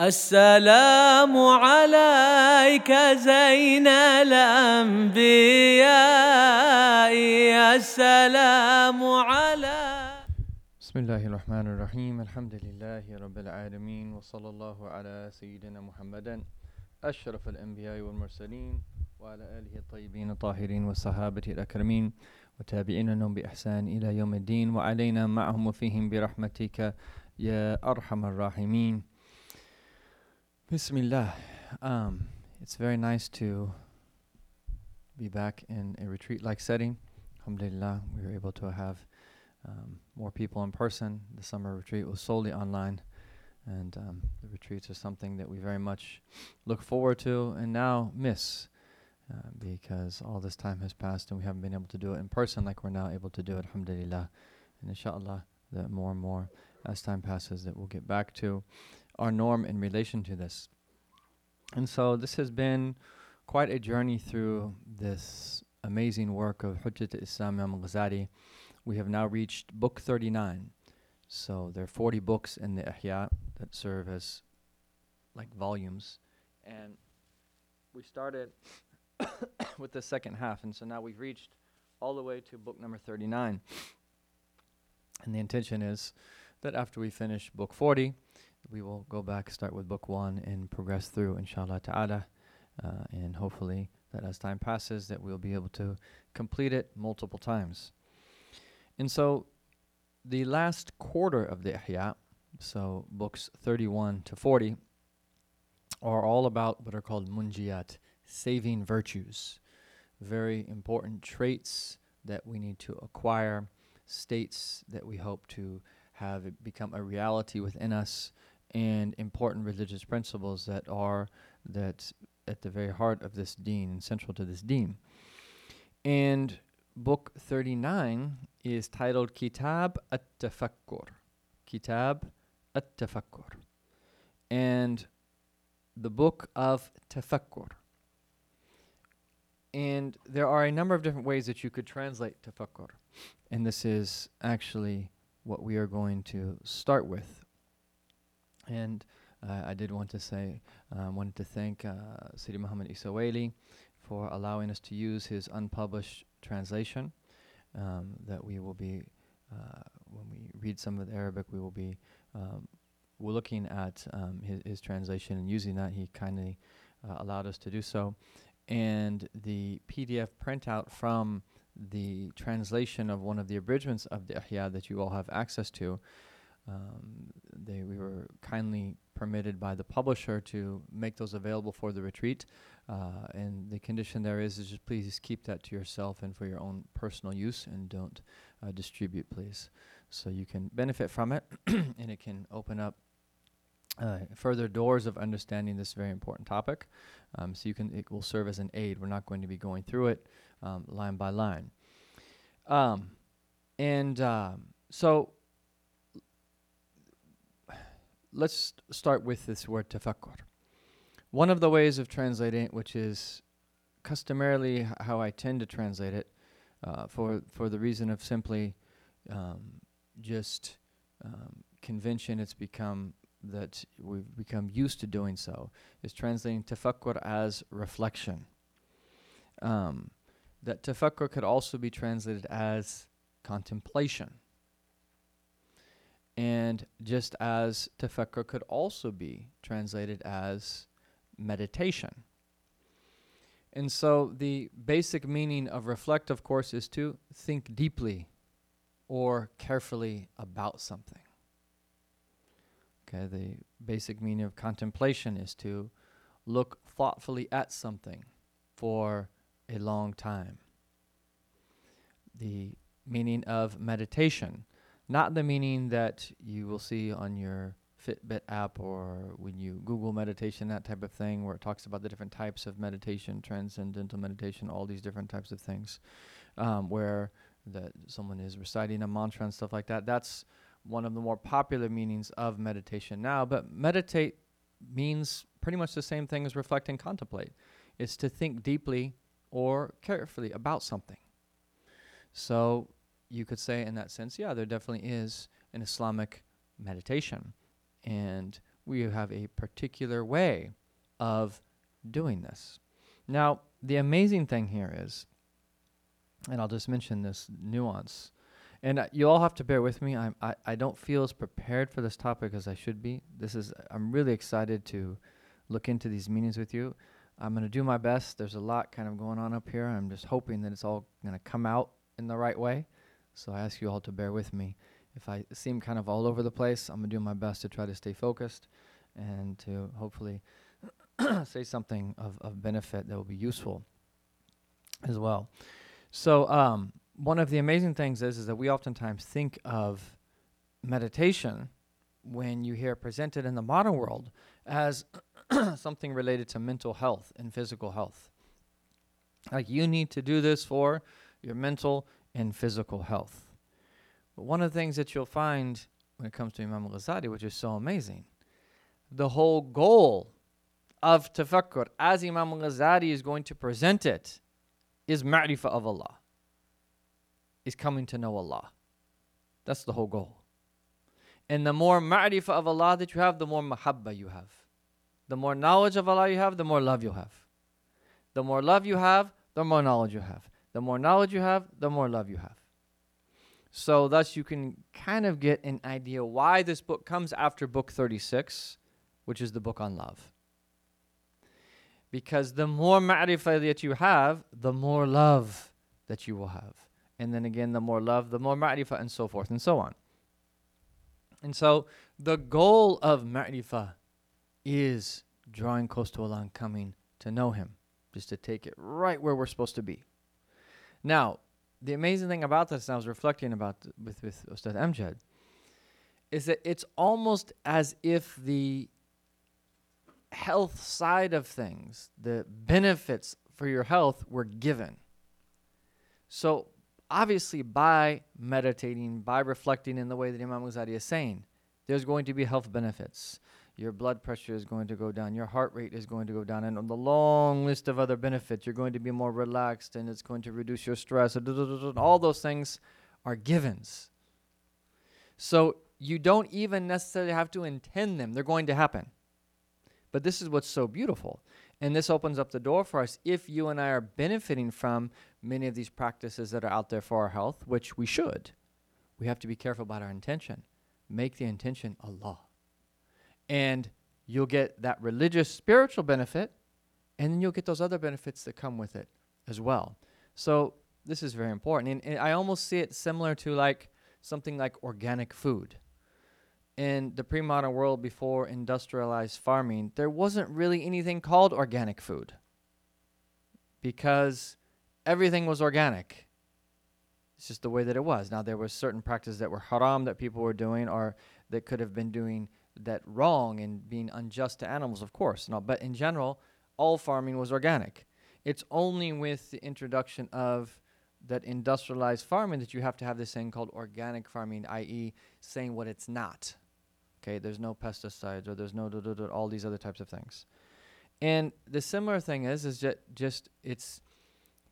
السلام عليك زين الأنبياء السلام على بسم الله الرحمن الرحيم الحمد لله رب العالمين وصلى الله على سيدنا محمد أشرف الأنبياء والمرسلين وعلى آله الطيبين الطاهرين والصحابة الأكرمين وتابعين لهم بإحسان إلى يوم الدين وعلينا معهم وفيهم برحمتك يا أرحم الراحمين. Bismillah. Um, it's very nice to be back in a retreat like setting. Alhamdulillah, we were able to have um, more people in person. The summer retreat was solely online, and um, the retreats are something that we very much look forward to and now miss uh, because all this time has passed and we haven't been able to do it in person like we're now able to do it. Alhamdulillah. And inshallah, that more and more as time passes, that we'll get back to our norm in relation to this. And so this has been quite a journey through this amazing work of Hujjat Islam Imam Ghazali. We have now reached book 39. So there are 40 books in the Ihya that serve as like volumes. And we started with the second half. And so now we've reached all the way to book number 39. And the intention is that after we finish book 40, we will go back, start with book one, and progress through, inshallah ta'ala. Uh, and hopefully, that as time passes, that we'll be able to complete it multiple times. And so, the last quarter of the Ihya, so books 31 to 40, are all about what are called munjiyat, saving virtues. Very important traits that we need to acquire, states that we hope to have become a reality within us and important religious principles that are that at the very heart of this deen and central to this deen. And book 39 is titled Kitab at-Tafakkur. Kitab at-Tafakkur. And the book of tafakkur. And there are a number of different ways that you could translate tafakkur. And this is actually what we are going to start with and uh, I did want to say, I uh, wanted to thank uh, Sidi Muhammad Isa Waley for allowing us to use his unpublished translation. Um, that we will be, uh, when we read some of the Arabic, we will be um, we're looking at um, his, his, translation and using that. He kindly uh, allowed us to do so. And the PDF printout from the translation of one of the abridgments of the Ihya that you all have access to um, they we were kindly permitted by the publisher to make those available for the retreat, uh, and the condition there is is just please keep that to yourself and for your own personal use, and don't uh, distribute, please. So you can benefit from it, and it can open up uh, further doors of understanding this very important topic. Um, so you can it will serve as an aid. We're not going to be going through it um, line by line. Um, and um, so let's start with this word tafakkur. One of the ways of translating it, which is customarily how I tend to translate it, uh, for for the reason of simply um, just um, convention, it's become that we've become used to doing so, is translating tafakkur as reflection. Um, that tafakkur could also be translated as contemplation. And just as tafakkur could also be translated as meditation. And so the basic meaning of reflect, of course, is to think deeply or carefully about something. Okay, the basic meaning of contemplation is to look thoughtfully at something for a long time. The meaning of meditation not the meaning that you will see on your Fitbit app or when you Google meditation, that type of thing, where it talks about the different types of meditation, transcendental meditation, all these different types of things, um, where that someone is reciting a mantra and stuff like that. That's one of the more popular meanings of meditation now. But meditate means pretty much the same thing as reflect and contemplate. It's to think deeply or carefully about something. So you could say in that sense, yeah, there definitely is an Islamic meditation. And we have a particular way of doing this. Now, the amazing thing here is, and I'll just mention this nuance, and uh, you all have to bear with me. I'm, I, I don't feel as prepared for this topic as I should be. This is I'm really excited to look into these meanings with you. I'm going to do my best. There's a lot kind of going on up here. I'm just hoping that it's all going to come out in the right way. So I ask you all to bear with me. If I seem kind of all over the place, I'm going to do my best to try to stay focused and to hopefully say something of, of benefit that will be useful as well. So, um, one of the amazing things is, is that we oftentimes think of meditation when you hear presented in the modern world as something related to mental health and physical health. Like you need to do this for your mental and physical health. But one of the things that you'll find when it comes to Imam al-Ghazali, which is so amazing, the whole goal of tafakkur, as Imam al-Ghazali is going to present it, is ma'rifah of Allah, is coming to know Allah. That's the whole goal. And the more ma'rifah of Allah that you have, the more mahabba you have. The more knowledge of Allah you have, the more love you have. The more love you have, the more knowledge you have. The more knowledge you have, the more love you have. So, thus, you can kind of get an idea why this book comes after book 36, which is the book on love. Because the more ma'rifah that you have, the more love that you will have. And then again, the more love, the more ma'rifah, and so forth and so on. And so, the goal of ma'rifah is drawing close to Allah and coming to know Him, just to take it right where we're supposed to be. Now, the amazing thing about this, and I was reflecting about th- with with Ustad Amjad, is that it's almost as if the health side of things, the benefits for your health, were given. So, obviously, by meditating, by reflecting in the way that Imam Ghazali is saying, there's going to be health benefits your blood pressure is going to go down, your heart rate is going to go down, and on the long list of other benefits, you're going to be more relaxed and it's going to reduce your stress. All those things are givens. So you don't even necessarily have to intend them, they're going to happen. But this is what's so beautiful. And this opens up the door for us if you and I are benefiting from many of these practices that are out there for our health, which we should. We have to be careful about our intention. Make the intention Allah and you'll get that religious spiritual benefit and then you'll get those other benefits that come with it as well. So this is very important and, and, i almost see it similar to like something like organic food. In the pre-modern world before industrialized farming there wasn't really anything called organic food because everything was organic. It's just the way that it was. Now there were certain practices that were haram that people were doing or that could have been doing that wrong and being unjust to animals, of course. But in general, all farming was organic. It's only with the introduction of that industrialized farming that you have to have this thing called organic farming, i.e., saying what it's not. Okay, there's no pesticides or there's no all these other types of things. And the similar thing is, is that just it's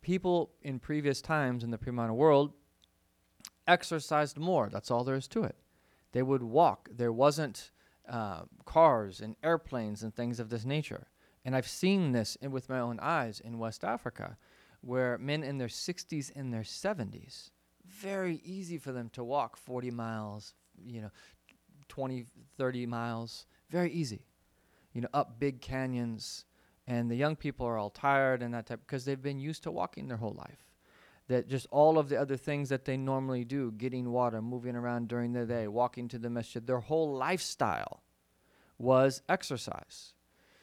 people in previous times in the pre-modern world exercised more. That's all there is to it. They would walk. There wasn't uh, cars and airplanes and things of this nature. And I've seen this in, with my own eyes in West Africa, where men in their 60s and their 70s, very easy for them to walk 40 miles, you know, 20, 30 miles, very easy, you know, up big canyons. And the young people are all tired and that type because they've been used to walking their whole life that just all of the other things that they normally do getting water, moving around during the day, walking to the masjid their whole lifestyle was exercise.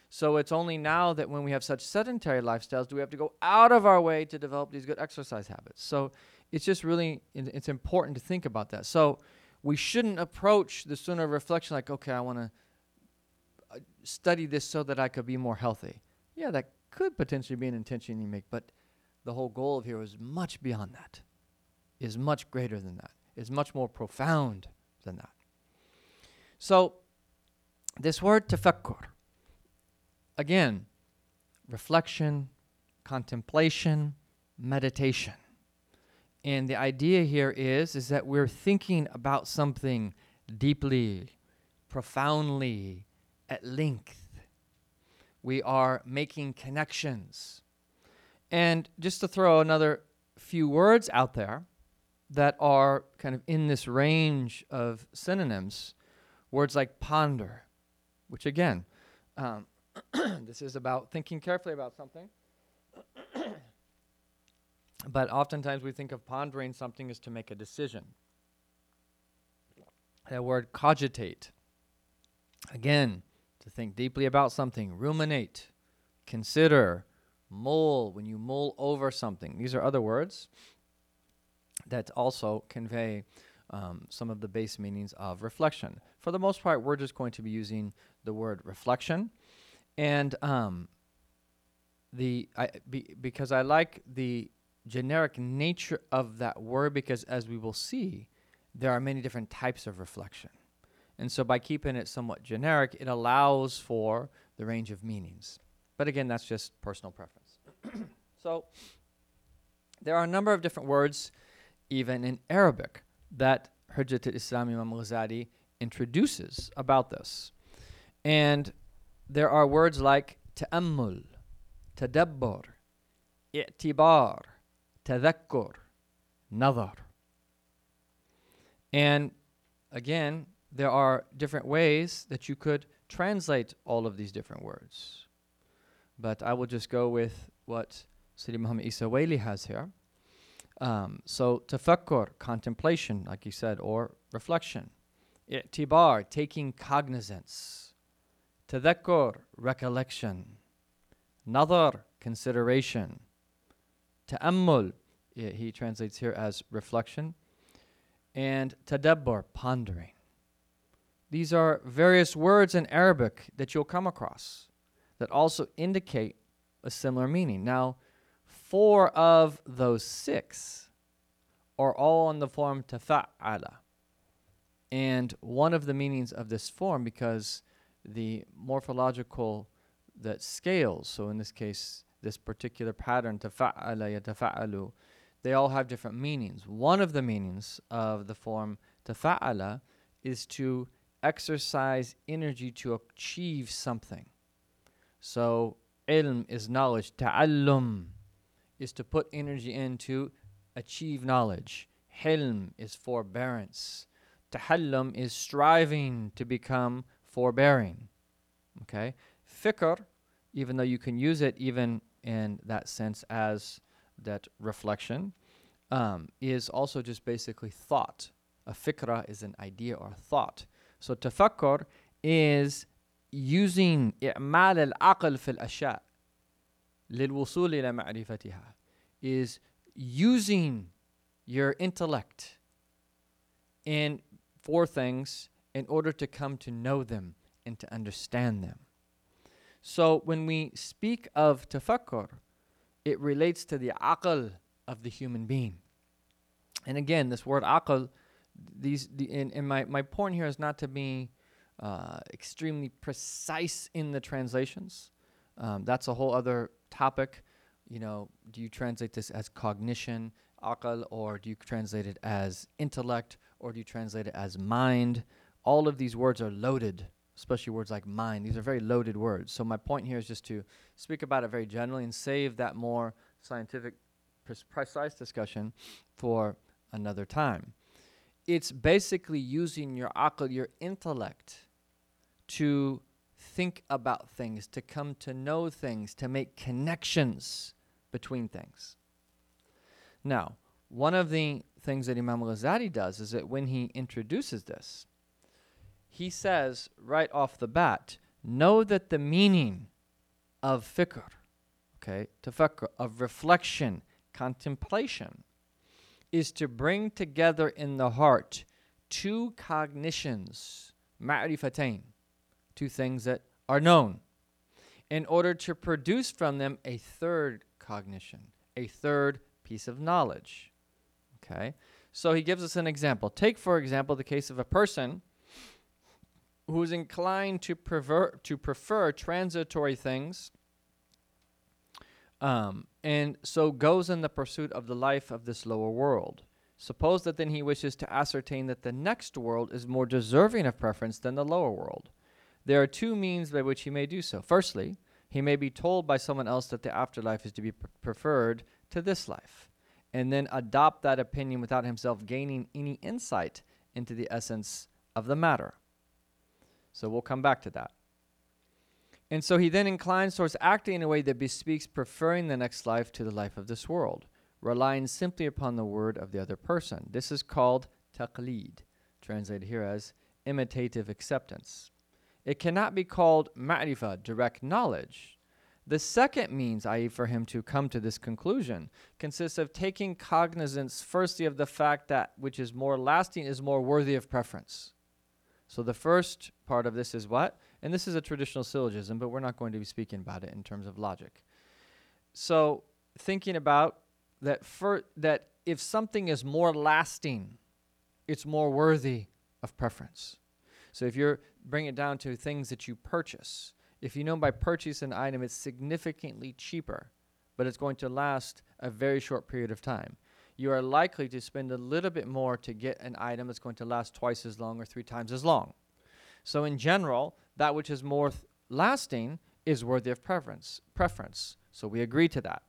So it's only now that when we have such sedentary lifestyles do we have to go out of our way to develop these good exercise habits. So it's just really it's important to think about that. So we shouldn't approach the sunnah reflection like, okay, I want to uh, study this so that I could be more healthy. Yeah, that could potentially be an intention you make, but the whole goal of here is much beyond that, is much greater than that, is much more profound than that. So, this word tafakkur, again, reflection, contemplation, meditation. And the idea here is, is that we're thinking about something deeply, profoundly, at length. We are making connections. And just to throw another few words out there that are kind of in this range of synonyms, words like ponder, which again, um, this is about thinking carefully about something. but oftentimes we think of pondering something as to make a decision. That word cogitate, again, to think deeply about something, ruminate, consider, mull, when you mull over something. These are other words that also convey um, some of the base meanings of reflection. For the most part, we're just going to be using the word reflection. And um, the I, be, because I like the generic nature of that word, because as we will see, there are many different types of reflection. And so by keeping it somewhat generic, it allows for the range of meanings. But again, that's just personal preference. so there are a number of different words, even in Arabic, that Hujjat al-Islam Imam Ghazali introduces about this. And there are words like ta'ammul, tadabbur, i'tibar, tadhakkur, nazar. And again, there are different ways that you could translate all of these different words. But I will just go with what Sidi Muhammad Isa Waley has here. Um, so tafakkur, contemplation, like you said, or reflection. I'tibar, taking cognizance. Tadhakkur, recollection. Nadar, consideration. Ta'ammul, he translates here as reflection. And tadabbur, pondering. These are various words in Arabic that you'll come across that also indicate a similar meaning. Now, four of those six are all on the form tafa'ala. And one of the meanings of this form, because the morphological that scales, so in this case, this particular pattern, tafa'ala yatafa'alu, they all have different meanings. One of the meanings of the form tafa'ala is to exercise energy to achieve something. So ilm is knowledge, ta'allum is to put energy in to achieve knowledge. Hilm is forbearance. Tahallum is striving to become forbearing. Okay? Fikr, even though you can use it even in that sense as that reflection, um, is also just basically thought. A fikra is an idea or thought. So tafakkur is using إعمال العقل في الأشياء للوصول إلى معرفتها is using your intellect in four things in order to come to know them and to understand them. So when we speak of tafakkur, it relates to the aql of the human being. And again, this word aql, these the, and, and my, my point here is not to be uh, extremely precise in the translations. Um, that's a whole other topic. You know, do you translate this as cognition, akal, or do you translate it as intellect, or do you translate it as mind? All of these words are loaded, especially words like mind. These are very loaded words. So my point here is just to speak about it very generally and save that more scientific, precise discussion for another time. It's basically using your aql, your intellect, to think about things, to come to know things, to make connections between things. Now, one of the things that Imam Ghazali does is that when he introduces this, he says right off the bat, know that the meaning of fikr, okay, tafakkur, of reflection, contemplation, is to bring together in the heart two cognitions, ma'rifatain, two things that are known, in order to produce from them a third cognition, a third piece of knowledge. Okay? So he gives us an example. Take, for example, the case of a person who is inclined to, prefer, to prefer transitory things um, and so goes in the pursuit of the life of this lower world. Suppose that then he wishes to ascertain that the next world is more deserving of preference than the lower world. There are two means by which he may do so. Firstly, he may be told by someone else that the afterlife is to be preferred to this life, and then adopt that opinion without himself gaining any insight into the essence of the matter. So we'll come back to that. And so he then inclines towards acting in a way that bespeaks preferring the next life to the life of this world, relying simply upon the word of the other person. This is called taqlid, translated here as imitative acceptance. It cannot be called ma'rifah, direct knowledge. The second means, i.e., for him to come to this conclusion, consists of taking cognizance firstly of the fact that which is more lasting is more worthy of preference. So the first part of this is what? And this is a traditional syllogism, but we're not going to be speaking about it in terms of logic. So thinking about that for that if something is more lasting, it's more worthy of preference. So if you're bring it down to things that you purchase, if you know by purchase an item it's significantly cheaper, but it's going to last a very short period of time, you are likely to spend a little bit more to get an item that's going to last twice as long or three times as long. So in general, that which is more th- lasting is worthy of preference. Preference. So we agree to that.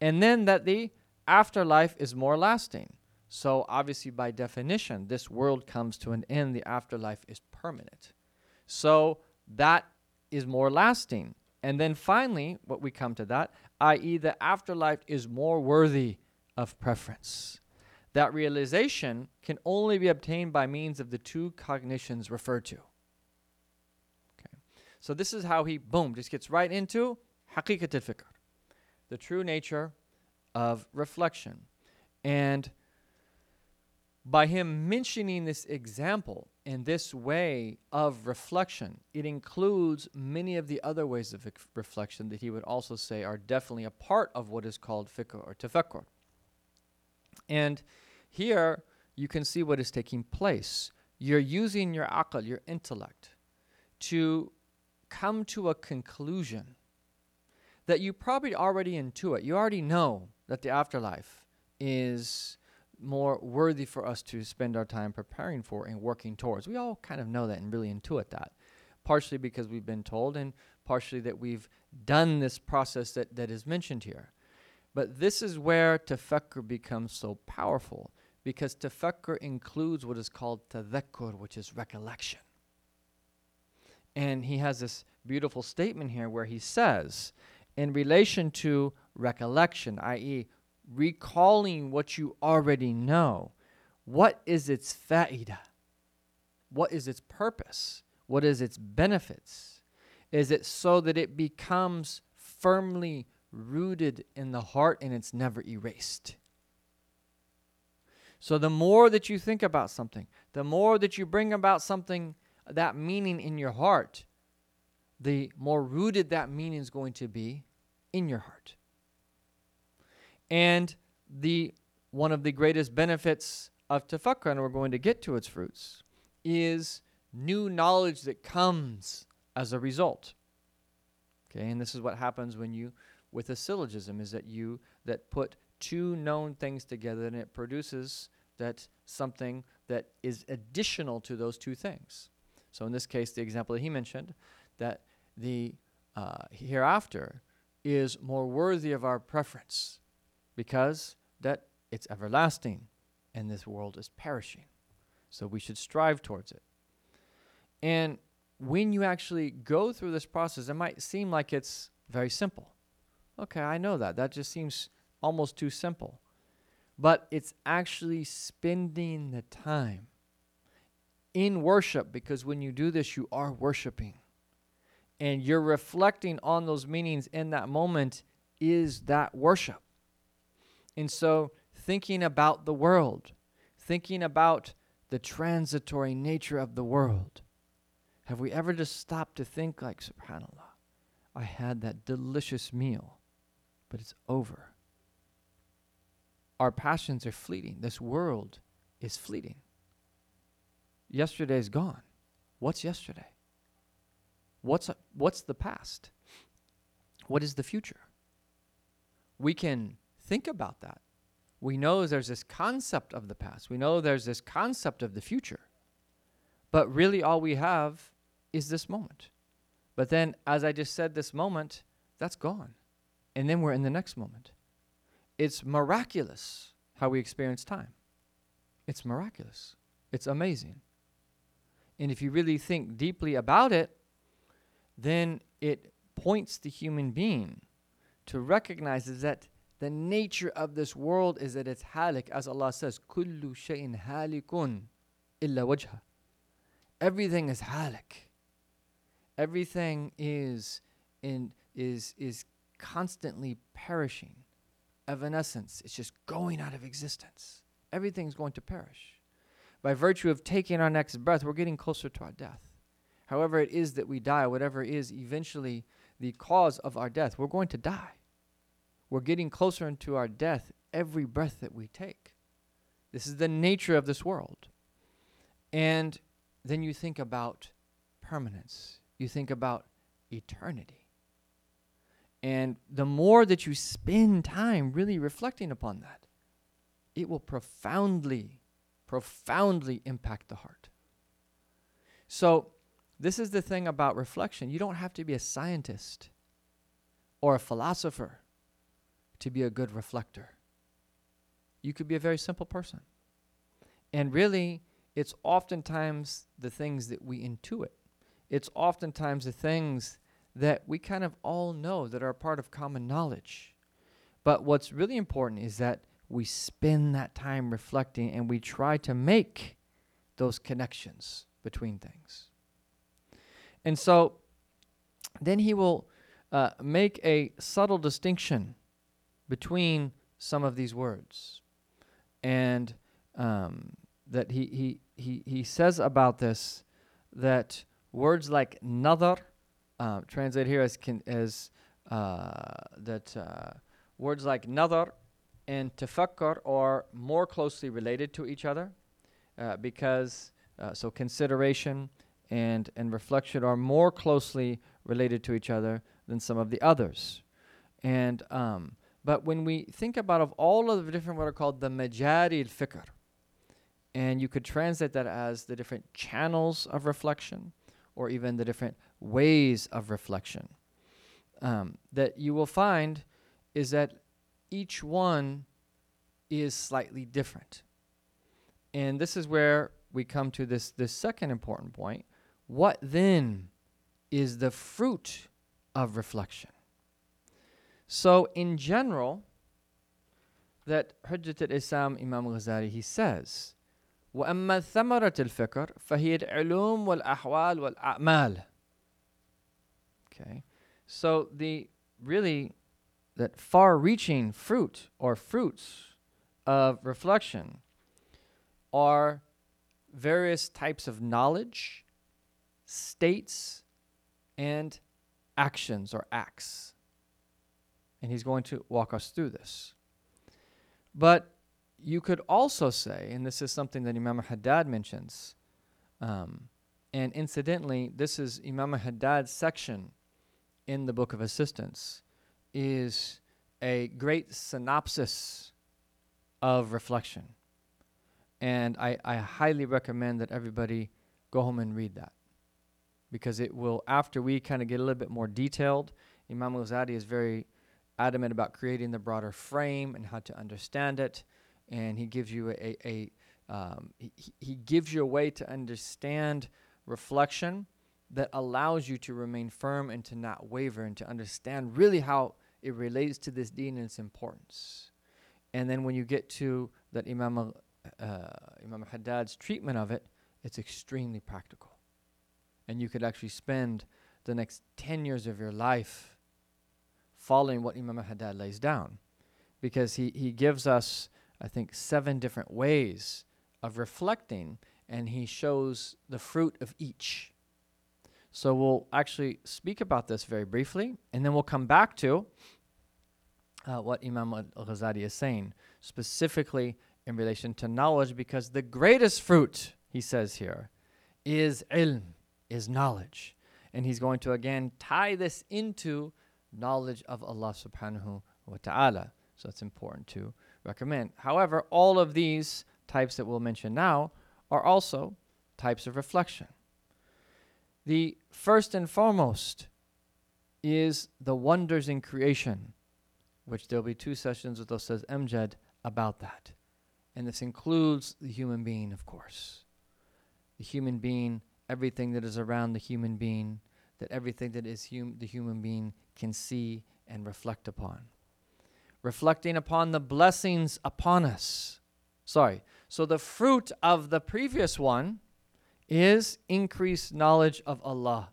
And then that the afterlife is more lasting. So, obviously, by definition, this world comes to an end, the afterlife is permanent. So, that is more lasting. And then finally, what we come to that, i.e., the afterlife is more worthy of preference. That realization can only be obtained by means of the two cognitions referred to. Okay. So this is how he boom just gets right into haqiqat al-fikr, the true nature of reflection. And by him mentioning this example in this way of reflection, it includes many of the other ways of reflection that he would also say are definitely a part of what is called fikr or tafakkur. And here you can see what is taking place. You're using your aql, your intellect, to come to a conclusion that you probably already intuit. You already know that the afterlife is more worthy for us to spend our time preparing for and working towards. We all kind of know that and really intuit that, partially because we've been told and partially that we've done this process that, that is mentioned here. But this is where tafakkur becomes so powerful because tafakkur includes what is called tadhakkur, which is recollection. And he has this beautiful statement here where he says, in relation to recollection, i.e., recalling what you already know, what is its fa'ida? What is its purpose? What is its benefits? Is it so that it becomes firmly rooted in the heart and it's never erased? So, the more that you think about something, the more that you bring about something, that meaning in your heart, the more rooted that meaning is going to be in your heart. And the one of the greatest benefits of tafakkur, and we're going to get to its fruits, is new knowledge that comes as a result. Okay, and this is what happens when you with a syllogism is that you that put two known things together and it produces that something that is additional to those two things. So in this case, the example that he mentioned, that the uh, hereafter is more worthy of our preference because that it's everlasting and this world is perishing. So we should strive towards it. And when you actually go through this process, it might seem like it's very simple. Okay, I know that. That just seems almost too simple. But it's actually spending the time in worship because when you do this, you are worshiping. And you're reflecting on those meanings in that moment is that worship. And so, thinking about the world, thinking about the transitory nature of the world, have we ever just stopped to think, like, subhanAllah, I had that delicious meal, but it's over? Our passions are fleeting. This world is fleeting. Yesterday's gone. What's yesterday? What's, what's the past? What is the future? We can Think about that. We know there's this concept of the past, we know there's this concept of the future. But really, all we have is this moment. But then, as I just said, this moment, that's gone. And then we're in the next moment. It's miraculous how we experience time. It's miraculous. It's amazing. And if you really think deeply about it, then it points the human being to recognize that the nature of this world is that it's halik, as Allah says, kullu shayin halikun illa wajha. Everything is halik. Everything is in is is constantly perishing. Evanescence. It's just going out of existence. Everything's going to perish. By virtue of taking our next breath, we're getting closer to our death. However, it is that we die, whatever is eventually the cause of our death, we're going to die. We're getting closer into our death every breath that we take. This is the nature of this world. And then you think about permanence, you think about eternity. And the more that you spend time really reflecting upon that, it will profoundly, profoundly impact the heart. So, this is the thing about reflection. You don't have to be a scientist or a philosopher to be a good reflector. You could be a very simple person. And really, it's oftentimes the things that we intuit. It's oftentimes the things that we kind of all know that are part of common knowledge. But what's really important is that we spend that time reflecting and we try to make those connections between things. And so then he will uh, make a subtle distinction between some of these words. And um, that he, he, he, he says about this that words like nadar, uh, translate here as, can, as uh, that uh, words like nadar and tafakkur are more closely related to each other uh, because, uh, so consideration and, and reflection are more closely related to each other than some of the others. And, um, but when we think about of all of the different what are called the majari al-fikr, and you could translate that as the different channels of reflection or even the different ways of reflection, um, that you will find is that each one is slightly different. And this is where we come to this, this second important point, what then is the fruit of reflection? So, in general, that Hujjat al-Islam Imam Ghazali, he says, وأما ثمرة الفكر فهي العلوم والأحوال والأعمال. Okay, so the really that far-reaching fruit or fruits of reflection are various types of knowledge states, and actions or acts. And he's going to walk us through this. But you could also say, and this is something that Imam Haddad mentions, um, and incidentally, this is Imam Haddad's section in the Book of Assistance, is a great synopsis of reflection. And I, I highly recommend that everybody go home and read that because it will, after we kind of get a little bit more detailed, Imam Ghazali is very adamant about creating the broader frame and how to understand it. And he gives you a, a um, he, he gives you a way to understand reflection that allows you to remain firm and to not waver and to understand really how it relates to this deen and its importance. And then when you get to that Imam, uh, Imam Haddad's treatment of it, it's extremely practical and you could actually spend the next 10 years of your life following what Imam Haddad lays down. Because he, he gives us, I think, seven different ways of reflecting, and he shows the fruit of each. So we'll actually speak about this very briefly, and then we'll come back to uh, what Imam al Ghazali is saying, specifically in relation to knowledge, because the greatest fruit, he says here, is ilm is knowledge. And he's going to again tie this into knowledge of Allah subhanahu wa ta'ala. So it's important to recommend. However, all of these types that we'll mention now are also types of reflection. The first and foremost is the wonders in creation, which there'll be two sessions with Ustaz Amjad about that. And this includes the human being, of course. The human being, everything that is around the human being, that everything that is hum- the human being can see and reflect upon. Reflecting upon the blessings upon us. Sorry. So the fruit of the previous one is increased knowledge of Allah.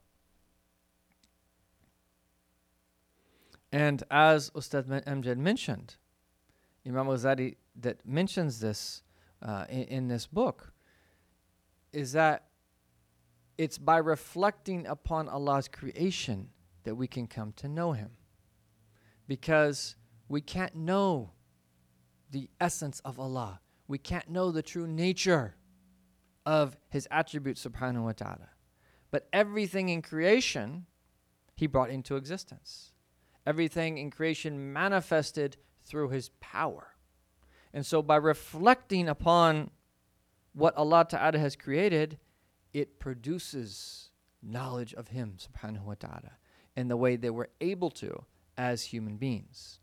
And as Ustad Amjad mentioned, Imam Ghazali that mentions this uh, in, in this book is that it's by reflecting upon Allah's creation that we can come to know Him. Because we can't know the essence of Allah. We can't know the true nature of His attributes, subhanahu wa ta'ala. But everything in creation, He brought into existence. Everything in creation manifested through His power. And so, by reflecting upon what Allah Ta'ala has created, it produces knowledge of Him, subhanahu wa ta'ala, in the way that we're able to as human beings.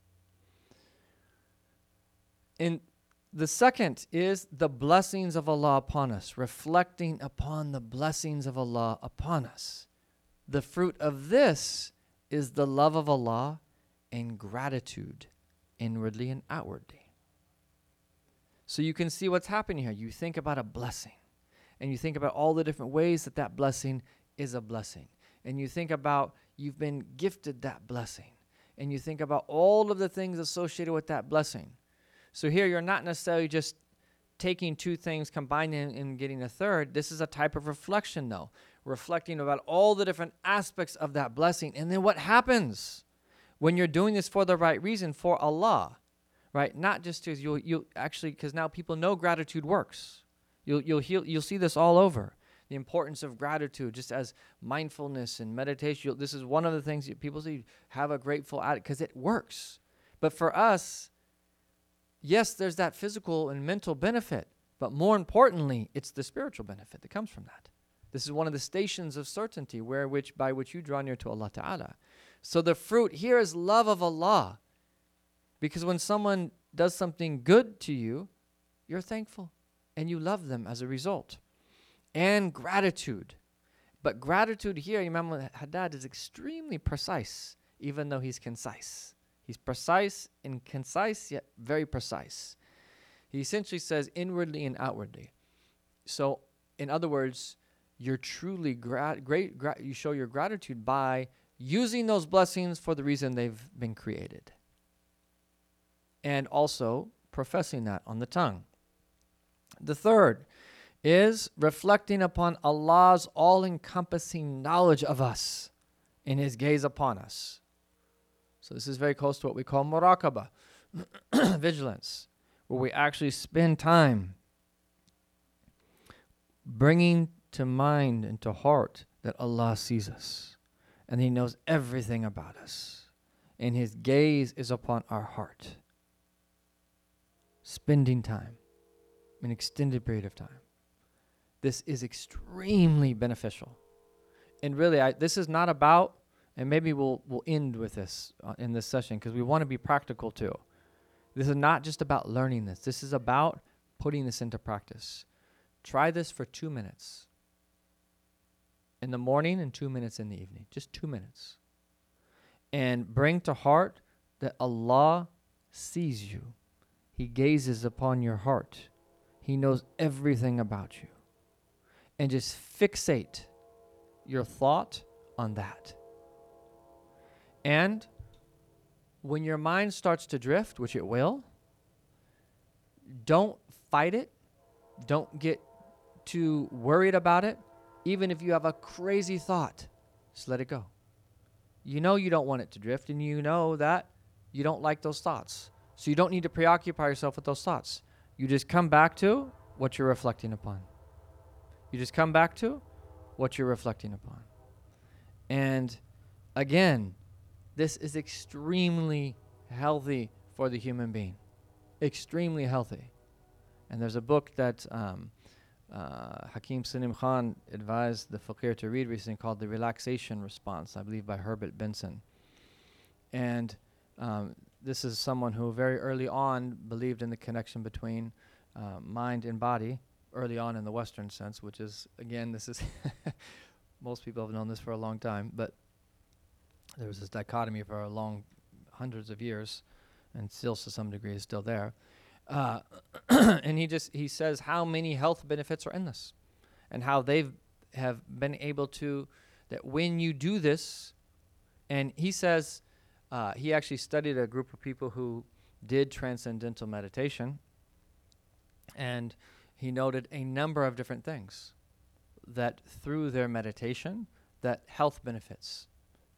And the second is the blessings of Allah upon us, reflecting upon the blessings of Allah upon us. The fruit of this is the love of Allah and gratitude, inwardly and outwardly. So you can see what's happening here. You think about a blessing, and you think about all the different ways that that blessing is a blessing. And you think about you've been gifted that blessing. And you think about all of the things associated with that blessing. So here you're not necessarily just taking two things, combining and getting a third. This is a type of reflection, though, reflecting about all the different aspects of that blessing. And then what happens when you're doing this for the right reason, for Allah? right? Not just because you'll you actually because now people know gratitude works. You'll you'll heal, you'll see this all over. The importance of gratitude, just as mindfulness and meditation. You'll, this is one of the things that people say. Have a grateful attitude because it works. But for us, yes, there's that physical and mental benefit, but more importantly, it's the spiritual benefit that comes from that. This is one of the stations of certainty where which by which you draw near to Allah Ta'ala. So the fruit here is love of Allah. Because when someone does something good to you, you're thankful and you love them as a result. And gratitude. But gratitude here, Imam Haddad is extremely precise, even though he's concise. He's precise and concise, yet very precise. He essentially says inwardly and outwardly. So, in other words, you're truly great. Gra- you show your gratitude by using those blessings for the reason they've been created and also professing that on the tongue. The third is reflecting upon Allah's all encompassing knowledge of us in His gaze upon us. So, this is very close to what we call muraqabah, vigilance, where we actually spend time bringing to mind and to heart that Allah sees us and He knows everything about us, and His gaze is upon our heart spending time, an extended period of time. This is extremely beneficial. And really, I, this is not about, and maybe we'll, we'll end with this uh, in this session because we want to be practical too. This is not just about learning this, this is about putting this into practice. Try this for two minutes in the morning and two minutes in the evening, just two minutes. And bring to heart that Allah sees you he gazes upon your heart. He knows everything about you. And just fixate your thought on that. And when your mind starts to drift, which it will, don't fight it. Don't get too worried about it. Even if you have a crazy thought, just let it go. You know you don't want it to drift, and you know that you don't like those thoughts. So you don't need to preoccupy yourself with those thoughts. You just come back to what you're reflecting upon. You just come back to what you're reflecting upon. And again, this is extremely healthy for the human being. Extremely healthy. And there's a book that um, uh, Hakim Salim Khan advised the fakir to read recently called The Relaxation Response, I believe by Herbert Benson. And um, this is someone who very early on believed in the connection between uh, mind and body, early on in the Western sense, which is, again, this is, most people have known this for a long time, but there was this dichotomy for a long, hundreds of years, and still to some degree is still there. Uh, and he just he says how many health benefits are in this, and how they've have been able to that when you do this, and he says uh, he actually studied a group of people who did transcendental meditation, and he noted a number of different things that through their meditation that health benefits.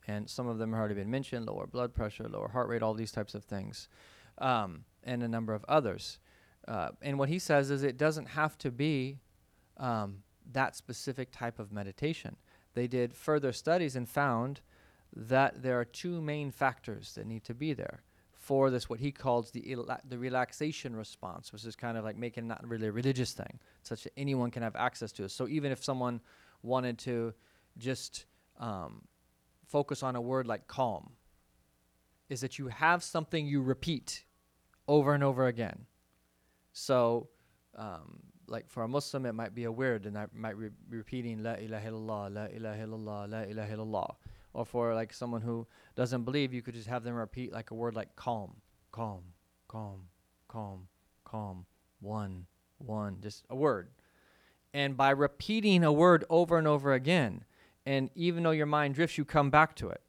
And some of them have already been mentioned lower blood pressure lower heart rate all these types of things um, and a number of others. Uh, and what he says is it doesn't have to be um, that specific type of meditation. They did further studies and found that there are two main factors that need to be there for this what he calls the ela- the relaxation response, which is kind of like making not really a religious thing, such that anyone can have access to it. So even if someone wanted to just um, focus on a word like calm, is that you have something you repeat over and over again. So, um, like for a Muslim, it might be a word, and I might be repeating La ilaha illallah, La ilaha illallah, La ilaha illallah or for like someone who doesn't believe, you could just have them repeat like a word like calm, calm, calm, calm, calm, one, one, just a word. And by repeating a word over and over again, and even though your mind drifts, you come back to it.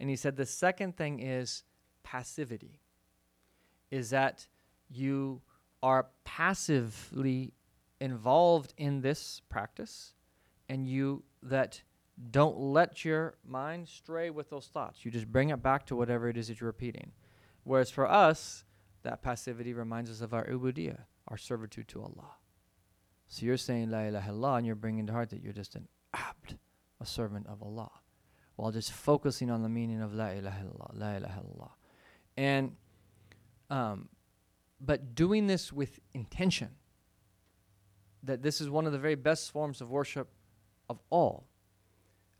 And he said the second thing is passivity, is that you are passively involved in this practice and you that don't let your mind stray with those thoughts. You just bring it back to whatever it is that you're repeating. Whereas for us, that passivity reminds us of our ubudiyah, our servitude to Allah. So you're saying La ilaha illallah and you're bringing to heart that you're just an abd, a servant of Allah, while just focusing on the meaning of La ilaha illallah, La ilaha illallah. And, um, but doing this with intention, that this is one of the very best forms of worship of all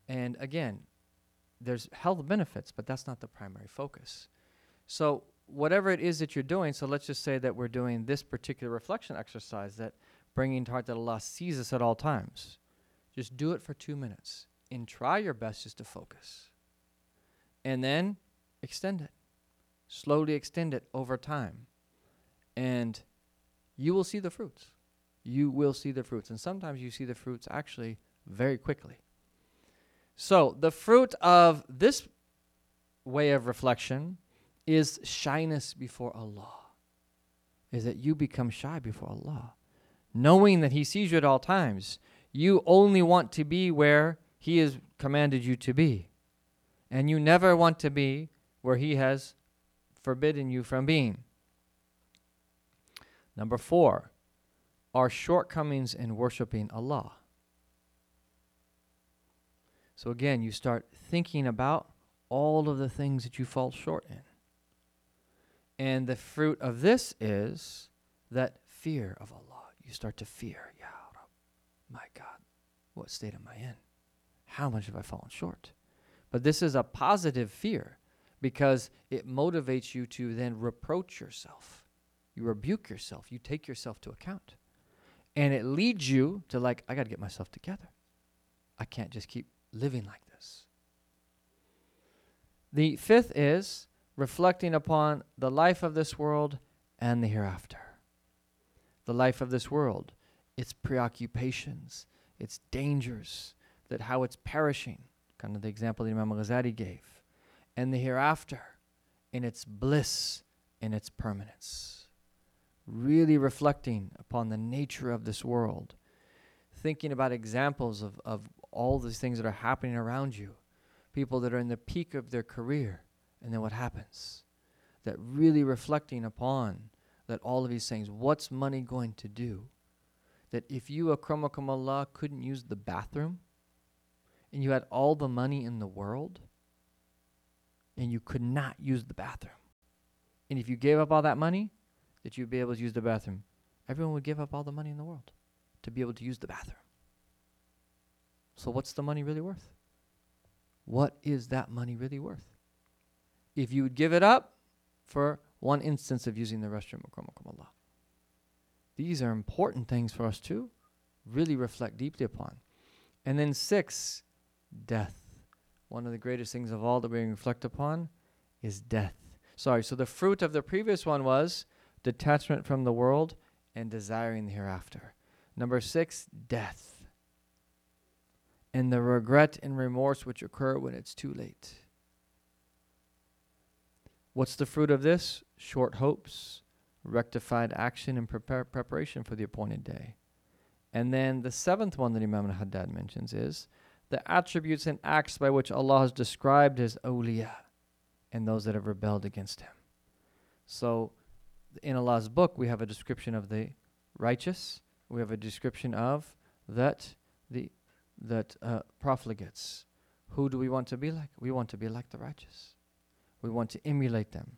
and again, there's health benefits, but that's not the primary focus. So, whatever it is that you're doing, so let's just say that we're doing this particular reflection exercise that bringing to heart that Allah sees us at all times. Just do it for two minutes and try your best just to focus. And then extend it. Slowly extend it over time. And you will see the fruits. You will see the fruits. And sometimes you see the fruits actually very quickly. So, the fruit of this way of reflection is shyness before Allah. Is that you become shy before Allah. Knowing that He sees you at all times, you only want to be where He has commanded you to be. And you never want to be where He has forbidden you from being. Number four, our shortcomings in worshiping Allah. So again, you start thinking about all of the things that you fall short in. And the fruit of this is that fear of Allah. You start to fear, Ya Rab, my God, what state am I in? How much have I fallen short? But this is a positive fear because it motivates you to then reproach yourself. You rebuke yourself. You take yourself to account. And it leads you to, like, I got to get myself together. I can't just keep living like this. The fifth is reflecting upon the life of this world and the hereafter. The life of this world, its preoccupations, its dangers, that how it's perishing, kind of the example that Imam Ghazali gave, and the hereafter in its bliss in its permanence. Really reflecting upon the nature of this world, thinking about examples of, of all these things that are happening around you. People that are in the peak of their career, and then what happens? That really reflecting upon that all of these things. What's money going to do? That if you, akramakum Allah, couldn't use the bathroom, and you had all the money in the world, and you could not use the bathroom, and if you gave up all that money, that you'd be able to use the bathroom, everyone would give up all the money in the world to be able to use the bathroom. So, what's the money really worth? What is that money really worth? If you would give it up for one instance of using the restroom, Allah. These are important things for us to really reflect deeply upon. And then, six, death. One of the greatest things of all that we reflect upon is death. Sorry, so the fruit of the previous one was detachment from the world and desiring the hereafter. Number six, death. And the regret and remorse which occur when it's too late. What's the fruit of this? Short hopes, rectified action, and preparation for the appointed day. And then the seventh one that Imam al Haddad mentions is the attributes and acts by which Allah has described His awliya and those that have rebelled against Him. So, in Allah's book, we have a description of the righteous. We have a description of that the that uh, profligates. Who do we want to be like? We want to be like the righteous. We want to emulate them.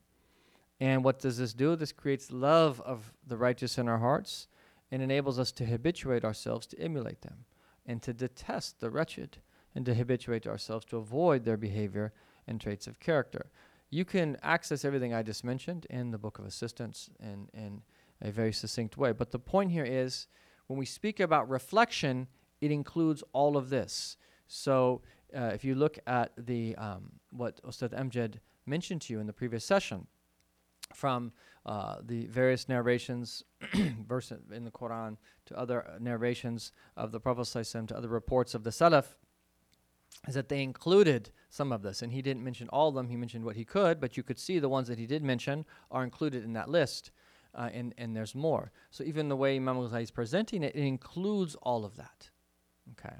And what does this do? This creates love of the righteous in our hearts and enables us to habituate ourselves to emulate them and to detest the wretched and to habituate ourselves to avoid their behavior and traits of character. You can access everything I just mentioned in the Book of Assistance in, in a very succinct way. But the point here is when we speak about reflection, it includes all of this. So uh, if you look at the um, what Ustad Amjad mentioned to you in the previous session, from uh, the various narrations, verse in the Quran, to other narrations of the Prophet to other reports of the Salaf, is that they included some of this. And he didn't mention all of them, he mentioned what he could, but you could see the ones that he did mention are included in that list. Uh, and, and there's more. So even the way Imam Ghazali is presenting it, it includes all of that. Okay.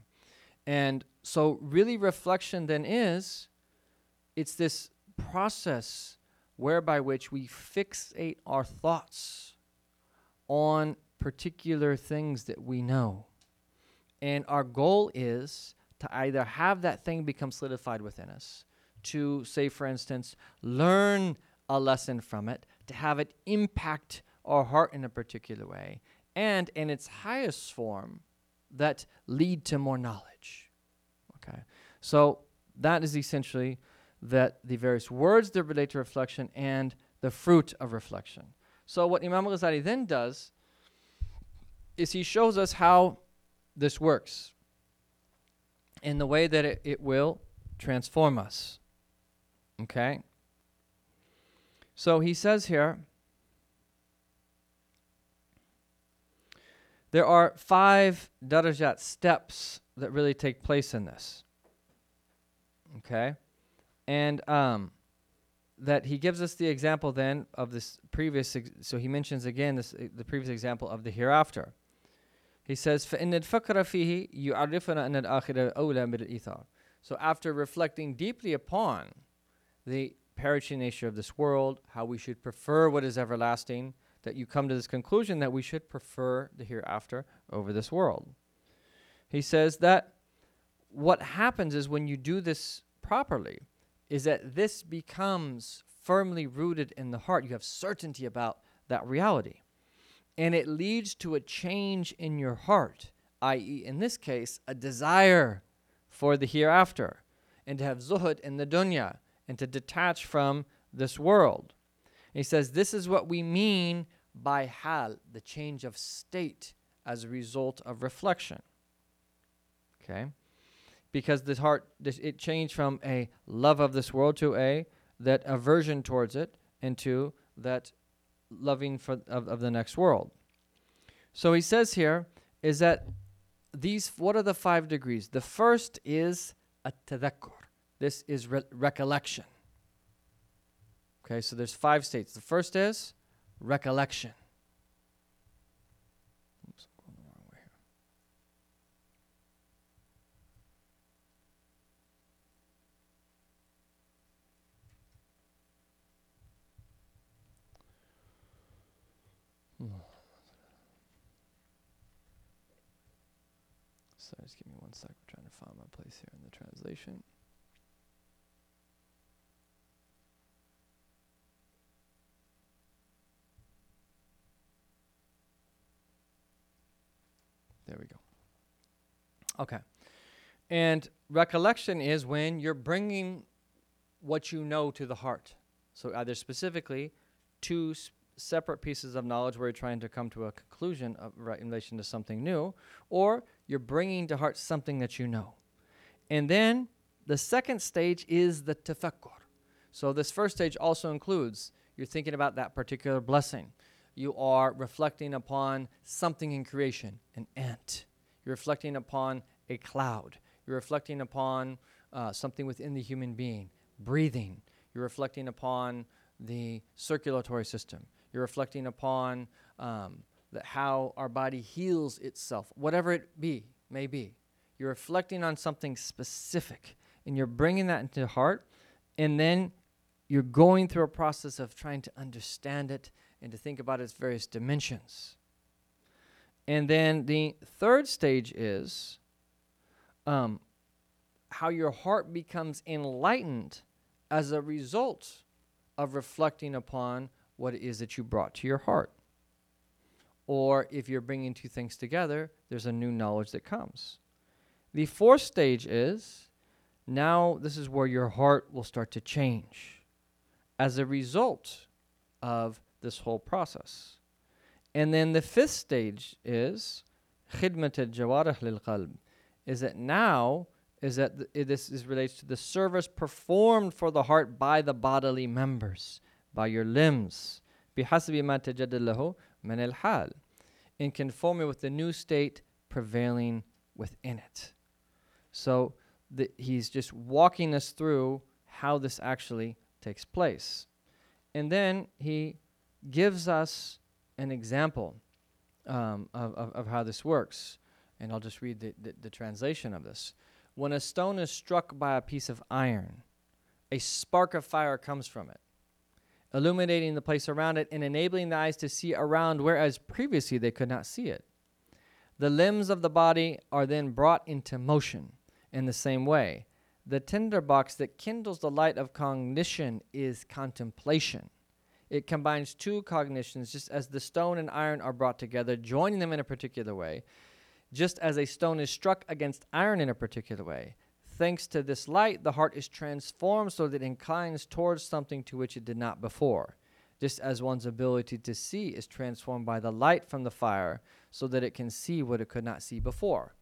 And so really reflection then is it's this process whereby which we fixate our thoughts on particular things that we know. And our goal is to either have that thing become solidified within us, to, say, for instance, learn a lesson from it, to have it impact our heart in a particular way, and in its highest form, that lead to more knowledge. Okay, so that is essentially that the various words that relate to reflection and the fruit of reflection. So what Imam Ghazali then does is he shows us how this works in the way that it, it will transform us. Okay? So he says here there are five darajat steps that really take place in this. Okay? And um, that he gives us the example then of this previous, ex- so he mentions again this, uh, the previous example of the hereafter. He says, فَإِنَّ الْفَكْرَ فِيهِ يُعَرِّفُنَا أَنَّ الْآخِرَ أَوْلَى مِنَ الْإِيثَارِ So after reflecting deeply upon the perishing nature of this world, how we should prefer what is everlasting, that you come to this conclusion that we should prefer the hereafter over this world. He says that what happens is when you do this properly, is that this becomes firmly rooted in the heart. You have certainty about that reality and it leads to a change in your heart, i.e., in this case, a desire for the hereafter, and to have zuhud in the dunya, and to detach from this world. He says, This is what we mean by hal, the change of state as a result of reflection. Okay? Because the heart, this, it changed from a love of this world to a that aversion towards it, into that loving for of, of the next world. So he says here is that these what are the five degrees? The first is a tadakkur. This is re- recollection. Okay, so there's five states. The first is recollection. Oops. Hmm. Sorry, just give me one sec. We're trying to find my place here in the translation. There Okay. And recollection is when you're bringing what you know to the heart. So either specifically two separate pieces of knowledge where you're trying to come to a conclusion of, right, in relation to something new, or you're bringing to heart something that you know. And then the second stage is the tafakkur. So this first stage also includes you're thinking about that particular blessing. You are reflecting upon something in creation, an ant. You're reflecting upon a cloud. You're reflecting upon uh, something within the human being, breathing. You're reflecting upon the circulatory system. You're reflecting upon um, the, how our body heals itself, whatever it be, may be. You're reflecting on something specific and you're bringing that into heart, and then you're going through a process of trying to understand it and to think about its various dimensions. And then the third stage is um, how your heart becomes enlightened as a result of reflecting upon what it is that you brought to your heart. Or if you're bringing two things together, there's a new knowledge that comes. The fourth stage is now this is where your heart will start to change as a result of this whole process. And then the fifth stage is خدمت al-jawarih is that now is that th- this is relates to the service performed for the heart by the bodily members, by your limbs, بحسب ما تجد له al-hal, in conformity with the new state prevailing within it. So he's just walking us through how this actually takes place. And then he gives us an example um, of, of, of how this works. And I'll just read the, the, the translation of this. When a stone is struck by a piece of iron, a spark of fire comes from it, illuminating the place around it and enabling the eyes to see around, whereas previously they could not see it. The limbs of the body are then brought into motion in the same way. The tinderbox that kindles the light of cognition is contemplation. It combines two cognitions, just as the stone and iron are brought together, joining them in a particular way, just as a stone is struck against iron in a particular way. Thanks to this light, the heart is transformed so that it inclines towards something to which it did not before, just as one's ability to see is transformed by the light from the fire so that it can see what it could not see before.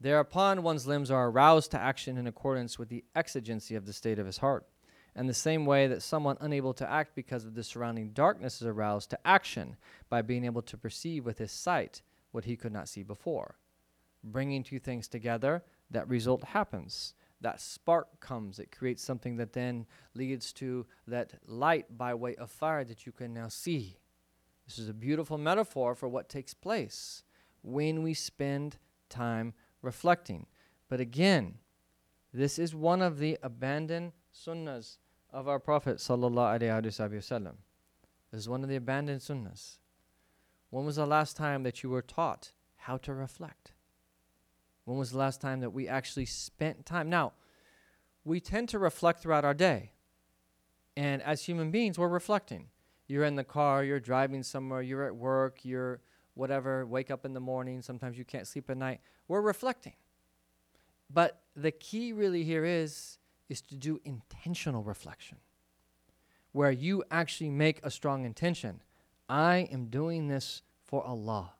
Thereupon, one's limbs are aroused to action in accordance with the exigency of the state of his heart. And the same way that someone unable to act because of the surrounding darkness is aroused to action by being able to perceive with his sight what he could not see before. Bringing two things together, that result happens. That spark comes. It creates something that then leads to that light by way of fire that you can now see. This is a beautiful metaphor for what takes place when we spend time reflecting. But again, this is one of the abandoned sunnahs of our Prophet sallallahu. This is one of the abandoned sunnahs. When was the last time that you were taught how to reflect? When was the last time that we actually spent time? Now, we tend to reflect throughout our day. And as human beings, we're reflecting. You're in the car, you're driving somewhere, you're at work, you're whatever, wake up in the morning, sometimes you can't sleep at night. We're reflecting. But the key really here is is to do intentional reflection. Where you actually make a strong intention. I am doing this for Allah.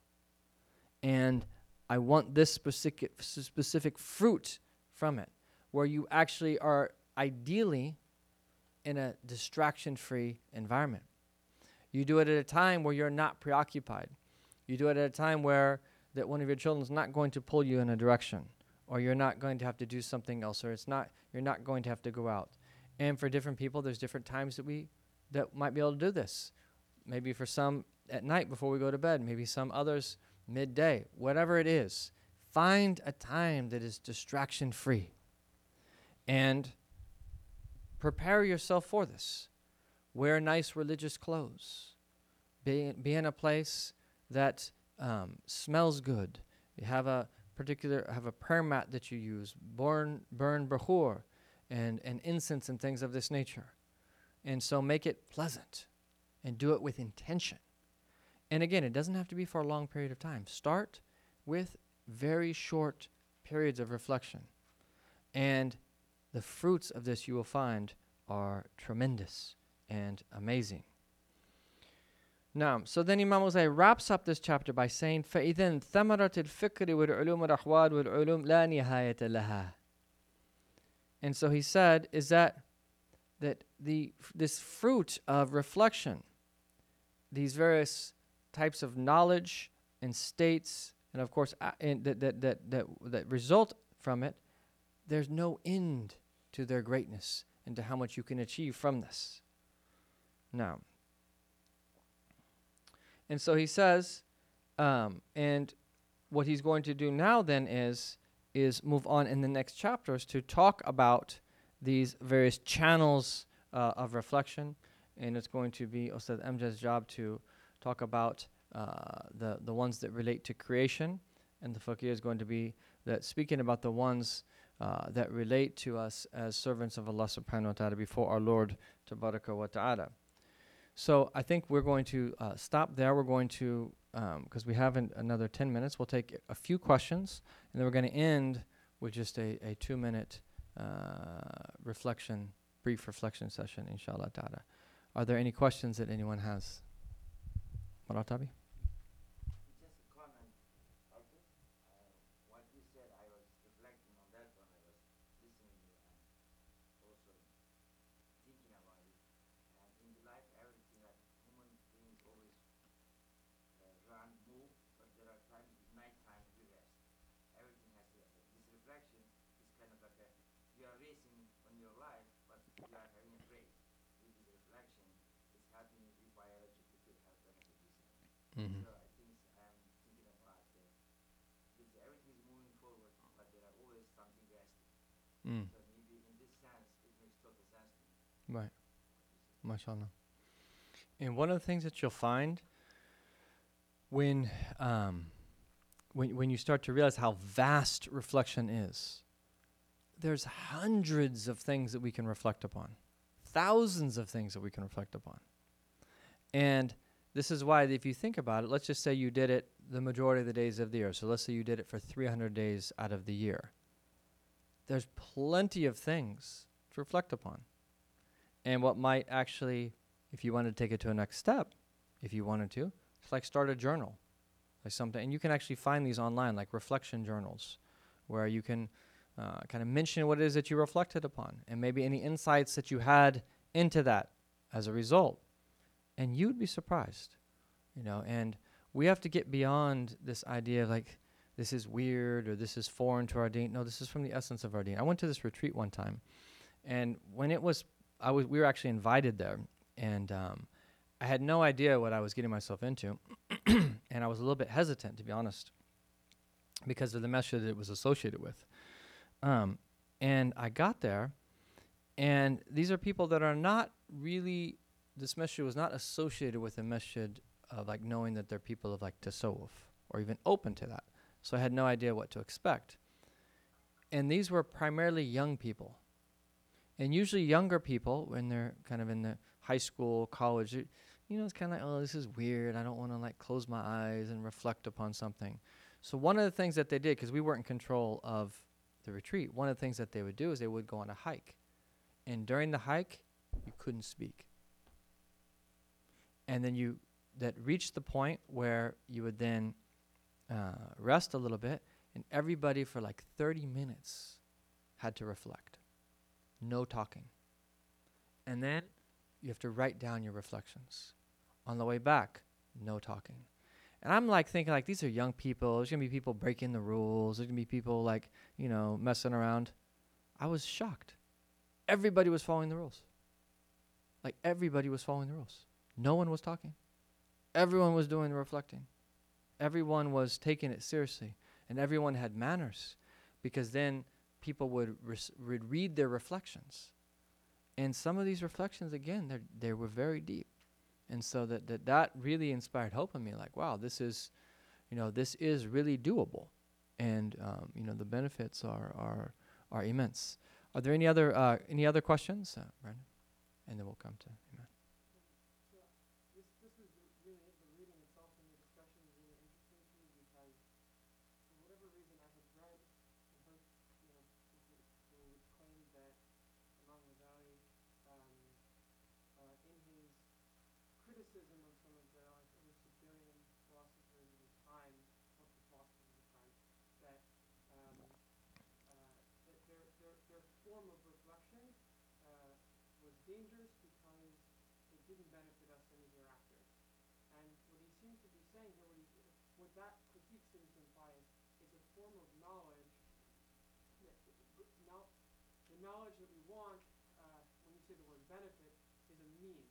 And I want this specific specific fruit from it. Where you actually are ideally in a distraction-free environment. You do it at a time where you're not preoccupied. You do it at a time where that one of your children is not going to pull you in a direction or you're not going to have to do something else or it's not you're not going to have to go out. And for different people there's different times that we that might be able to do this. Maybe for some at night before we go to bed, maybe some others midday, whatever it is. Find a time that is distraction free. And prepare yourself for this. Wear nice religious clothes. Be, be in a place that um, smells good. You have a particular have a prayer mat that you use. Burn burn bahur and, and incense and things of this nature. And so make it pleasant and do it with intention. And again, it doesn't have to be for a long period of time. Start with very short periods of reflection. And the fruits of this you will find are tremendous and amazing. نعم so then Imam Ghazali wraps up this chapter by saying فإذا ثمرة الفكر والعلوم الأحوال والعلوم لا نهاية لها. And so he said is that that the this fruit of reflection these various types of knowledge and states and of course uh, and that, that, that, that, that result from it there's no end to their greatness and to how much you can achieve from this. Now and so he says, um, and what he's going to do now then is is move on in the next chapters to talk about these various channels uh, of reflection, and it's going to be Ustad Amjad's job to talk about uh, the the ones that relate to creation, and the fakir is going to be that speaking about the ones uh, that relate to us as servants of Allah Subhanahu wa Taala before our Lord Tabaraka wa Taala. So I think we're going to uh, stop there. We're going to, because um, we have an, another 10 minutes, we'll take a few questions, and then we're going to end with just a, a two minute uh, reflection, brief reflection session, inshallah ta'ala. Are there any questions that anyone has? Maratabi? Mm-hmm. Mm. Right. MashaAllah. And one of the things that you'll find when um, when when you start to realize how vast reflection is, there's hundreds of things that we can reflect upon, thousands of things that we can reflect upon, and this is why, if you think about it, let's just say you did it the majority of the days of the year. So let's say you did it for 300 days out of the year. There's plenty of things to reflect upon. And what might actually, if you wanted to take it to a next step, if you wanted to, it's like start a journal. Like something, and you can actually find these online, like reflection journals, where you can uh, kind of mention what it is that you reflected upon, and maybe any insights that you had into that as a result and you'd be surprised, you know. And we have to get beyond this idea of like this is weird or this is foreign to our deen. No, this is from the essence of our deen. I went to this retreat one time, and when it was, I was we were actually invited there, and um, I had no idea what I was getting myself into, and I was a little bit hesitant to be honest, because of the message that it was associated with. Um, and I got there, and these are people that are not really this masjid was not associated with a masjid of like knowing that they're people of like tasawwuf or even open to that. So I had no idea what to expect. And these were primarily young people. And usually younger people, when they're kind of in the high school, college, you know, it's kind of like, oh, this is weird. I don't want to like close my eyes and reflect upon something. So one of the things that they did, because we weren't in control of the retreat, one of the things that they would do is they would go on a hike. And during the hike, you couldn't speak and then you that reached the point where you would then uh, rest a little bit, and everybody for like 30 minutes had to reflect. No talking. And then you have to write down your reflections. On the way back, no talking. And I'm like thinking like these are young people. There's gonna be people breaking the rules. There's gonna be people like you know messing around. I was shocked. Everybody was following the rules. Like everybody was following the rules. No one was talking. Everyone was doing the reflecting. Everyone was taking it seriously. And everyone had manners because then people would, read their reflections. And some of these reflections, again, they were very deep. And so that, that that really inspired hope in me. Like, wow, this is, you know, this is really doable, and um, you know, the benefits are are are immense. Are there any other uh, any other questions, uh, Brandon? And then we'll come to. criticism of some of the like Aristotelian philosophers of the time, most of the philosophers of the time, that um, uh, that their, their their form of reflection uh, was dangerous because it didn't benefit us any hereafter. And what he seems to be saying here, what, he, what that critique to imply is, a form of knowledge, that, no, the knowledge that we want, uh, when you say the word benefit, is a means.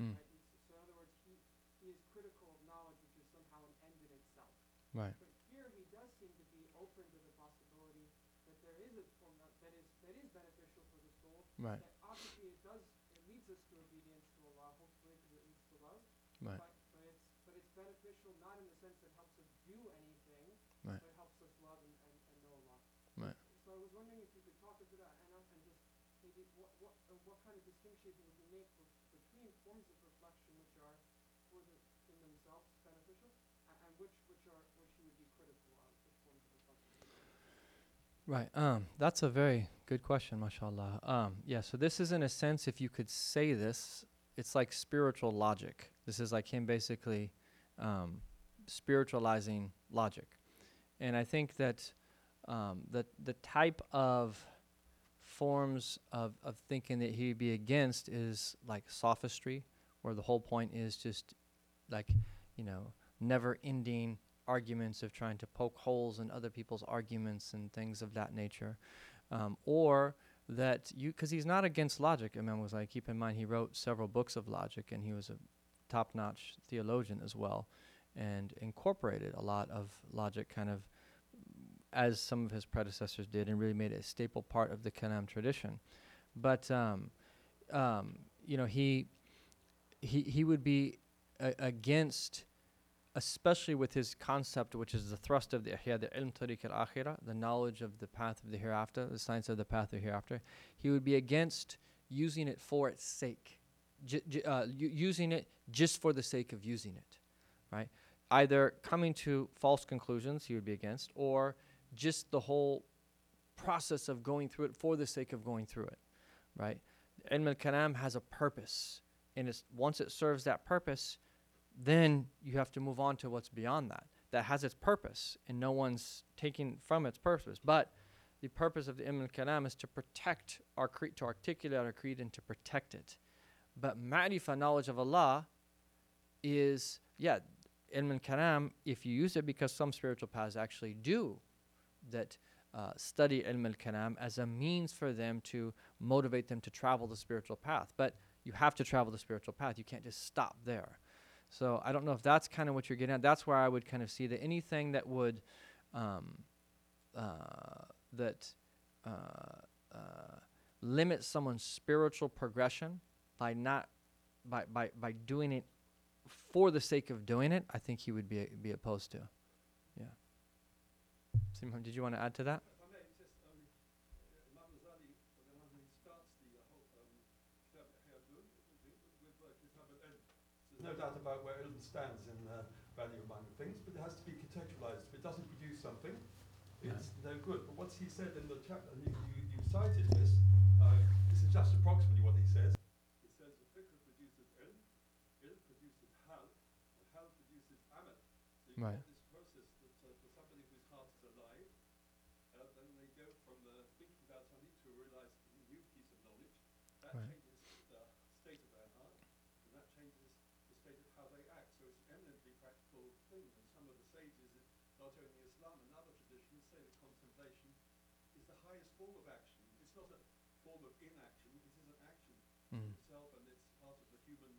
Mm. Right? So in other words, he, he is critical of knowledge which is somehow an end in itself. Right. But here he does seem to be open to the possibility that there is a form of, that is that is beneficial for the soul. Right. That obviously it does it leads us to obedience to Allah, hopefully because it leads to love. Right. But but it's but it's beneficial not in the sense that it helps us do anything, Right. but it helps us love and, and, and know Allah. Right. So I was wondering if you could talk a bit about and, and just maybe what what uh, what kind of distinction would you make be- between forms of reflection which are for the in themselves beneficial and, and which which are which you would be critical of, which forms of reflection. Right. Um, that's a very good question, mashallah. Um, yeah, so this is in a sense, if you could say this, it's like spiritual logic. This is like him basically um, spiritualizing logic. And I think that um, the, the type of forms of, of thinking that he'd be against is like sophistry, where the whole point is just like, you know, never ending arguments of trying to poke holes in other people's arguments and things of that nature. Um, or that you, because he's not against logic. Imam was like, keep in mind, he wrote several books of logic and he was a top notch theologian as well and incorporated a lot of logic kind of as some of his predecessors did and really made it a staple part of the Kalam tradition. But, um, um, you know, he, he, he would be a- against especially with his concept, which is the thrust of the Ihya, the ilm tariq al akhirah, the knowledge of the path of the hereafter, the science of the path of the hereafter, he would be against using it for its sake, j- j- uh, using it just for the sake of using it, right? Either coming to false conclusions, he would be against, or just the whole process of going through it for the sake of going through it, right? Ilm al kalam has a purpose, and it's, once it serves that purpose, then you have to move on to what's beyond that. That has its purpose, and no one's taking from its purpose. But the purpose of the Ilm al-Kalam is to protect our creed, to articulate our creed, and to protect it. But ma'rifah, knowledge of Allah, is, yeah, Ilm al-Kalam, if you use it because some spiritual paths actually do that uh, study Ilm al-Kalam as a means for them to motivate them to travel the spiritual path. But you have to travel the spiritual path. You can't just stop there. So I don't know if that's kind of what you're getting at. That's where I would kind of see that anything that would um, uh, that uh, uh, limit someone's spiritual progression by not by, by, by doing it for the sake of doing it, I think he would be be opposed to. Yeah. Simon, did you want to add to that? If I may, just Imam Ghazali, when he starts the whole Kitab al-Hayadun with, with Kitab al-Ilm, there's no doubt about where ilm stands in uh, value among things, but it has to be contextualized. If it doesn't produce something, it's no good. But what's he said in the chapter, and you, you, you cited this, uh, this is just approximately what he says. He says the fikr produces ilm, ilm produces hal, and hal produces amal. So you Right. get this process that uh, for somebody whose heart is alive, uh, then they go from uh, thinking about something to realize a new piece of knowledge. That Right. changes the state of their heart, and that changes the state of how they act. So it's an eminently practical thing. And some of the sages, uh, not only Islam and other traditions, say that contemplation is the highest form of action. It's not a form of inaction, it is an action Mm. itself, and it's part of the human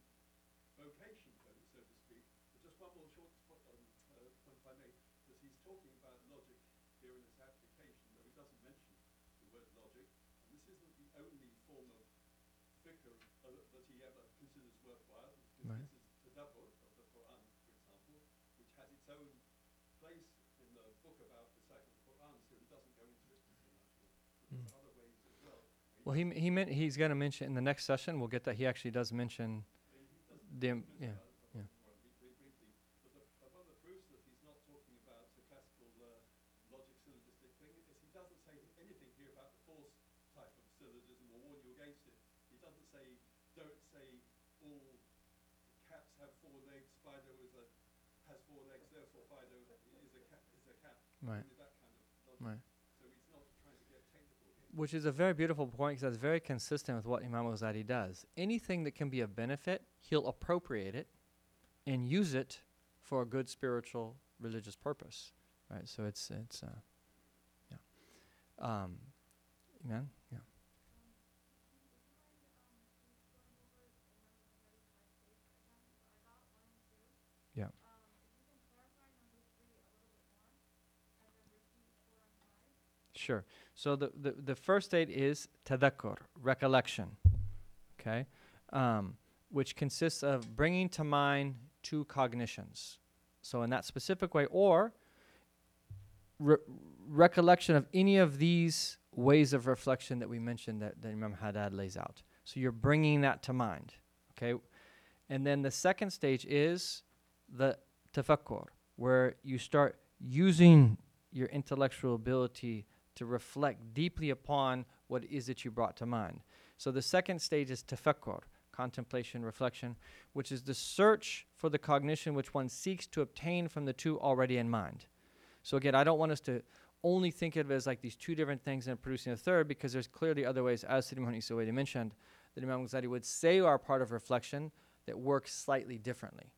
vocation, so, so to speak. But just one more short spot, um, uh, point if I may, because he's talking about logic here in this application, though he doesn't mention the word logic, and this isn't the only form of fikr uh, that he ever considers worthwhile, Right. this is tadabbur of the Quran, for example, which has its own place in the book about the reciting the Quran, so he doesn't go into it much. But other ways as well. Well, he he meant he's going to mention in the next session. We'll get that. He actually does mention the yeah yeah Very briefly, but, the, but one of the proofs that he's not talking about the classical uh, logic syllogistic thing is he doesn't say anything here about the false type of syllogism or warn you against it. He doesn't say, don't say all cats have four legs, Fido is a, has four legs, therefore Fido is a cat, is a cat. Right. Only that kind of logic. Right. So he's not trying to get technical here. Which is a very beautiful point because that's very consistent with what Imam Ghazali does. Anything that can be of benefit, he'll appropriate it and use it for a good spiritual religious purpose. Right? So it's it's uh yeah. Um Iman? Yeah. Yeah. Sure. So the, the, the first state is tadakkur, recollection. Okay? Um, which consists of bringing to mind two cognitions. So, in that specific way, or re- recollection of any of these ways of reflection that we mentioned that, that Imam Haddad lays out. So, you're bringing that to mind. Okay? And then the second stage is the tafakkur, where you start using your intellectual ability to reflect deeply upon what it is that you brought to mind. So the second stage is tafakkur, contemplation, reflection, which is the search for the cognition which one seeks to obtain from the two already in mind. So again, I don't want us to only think of it as like these two different things and producing a third because there's clearly other ways, as Sidi Muhammad Isa mentioned, that Imam Ghazali would say are part of reflection that work slightly differently.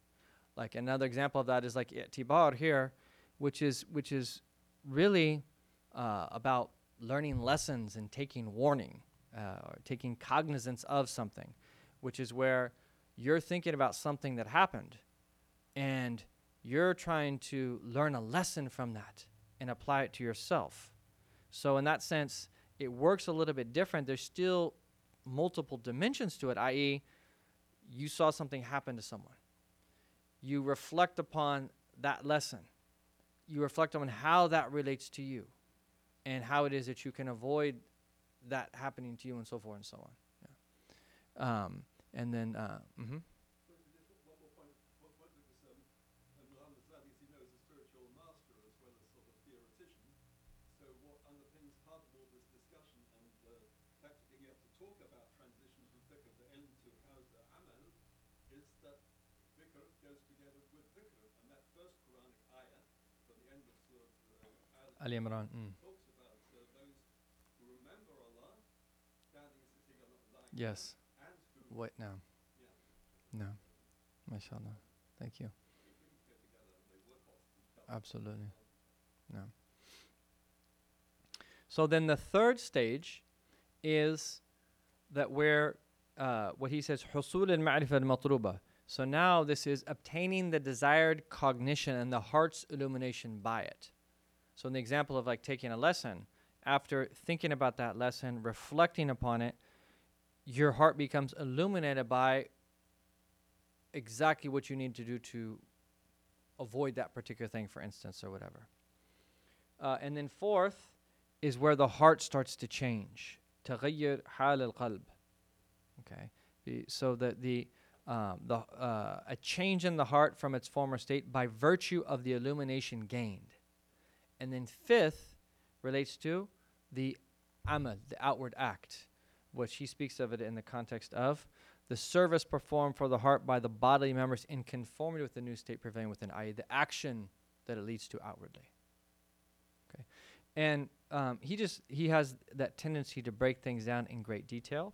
Like another example of that is like i'tibar here, which is which is really uh, about learning lessons and taking warning uh, or taking cognizance of something, which is where you're thinking about something that happened and you're trying to learn a lesson from that and apply it to yourself. So, in that sense, it works a little bit different. There's still multiple dimensions to it, i.e., you saw something happen to someone. You reflect upon that lesson. You reflect on how that relates to you and how it is that you can avoid that happening to you and so forth and so on. Yeah. Um, and then, uh, mhm. Um, uh, uh, Ali Imran. Mm. talks about uh, those who remember Allah standing and sitting on lying Yes. and who What now? Yeah. No. MashaAllah. Thank you. Absolutely. No. So then the third stage is that where uh, what he says حصول المعرفة المطلوبة. So now this is obtaining the desired cognition and the heart's illumination by it. So in the example of like taking a lesson, after thinking about that lesson, reflecting upon it, your heart becomes illuminated by exactly what you need to do to avoid that particular thing, for instance, or whatever. Uh, and then fourth is where the heart starts to change. تغير حال القلب. Okay, The- so that the um, the uh, a change in the heart from its former state by virtue of the illumination gained. And then fifth relates to the amal, the outward act, which he speaks of it in the context of the service performed for the heart by the bodily members in conformity with the new state prevailing within, i.e., the action that it leads to outwardly. Okay, and um, he just he has that tendency to break things down in great detail.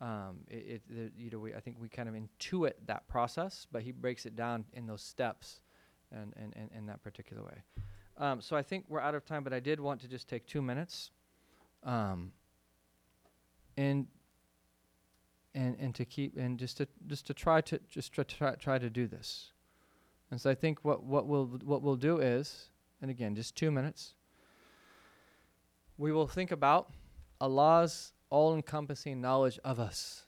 Um, it, it the, you know we, I think we kind of intuit that process, but he breaks it down in those steps, and and, and in that particular way. Um, so I think we're out of time, but I did want to just take two minutes, um, and and and to keep and just to just to try to just to try try to do this. And so I think what what we'll what we'll do is, and again, just two minutes. We will think about Allah's all-encompassing knowledge of us,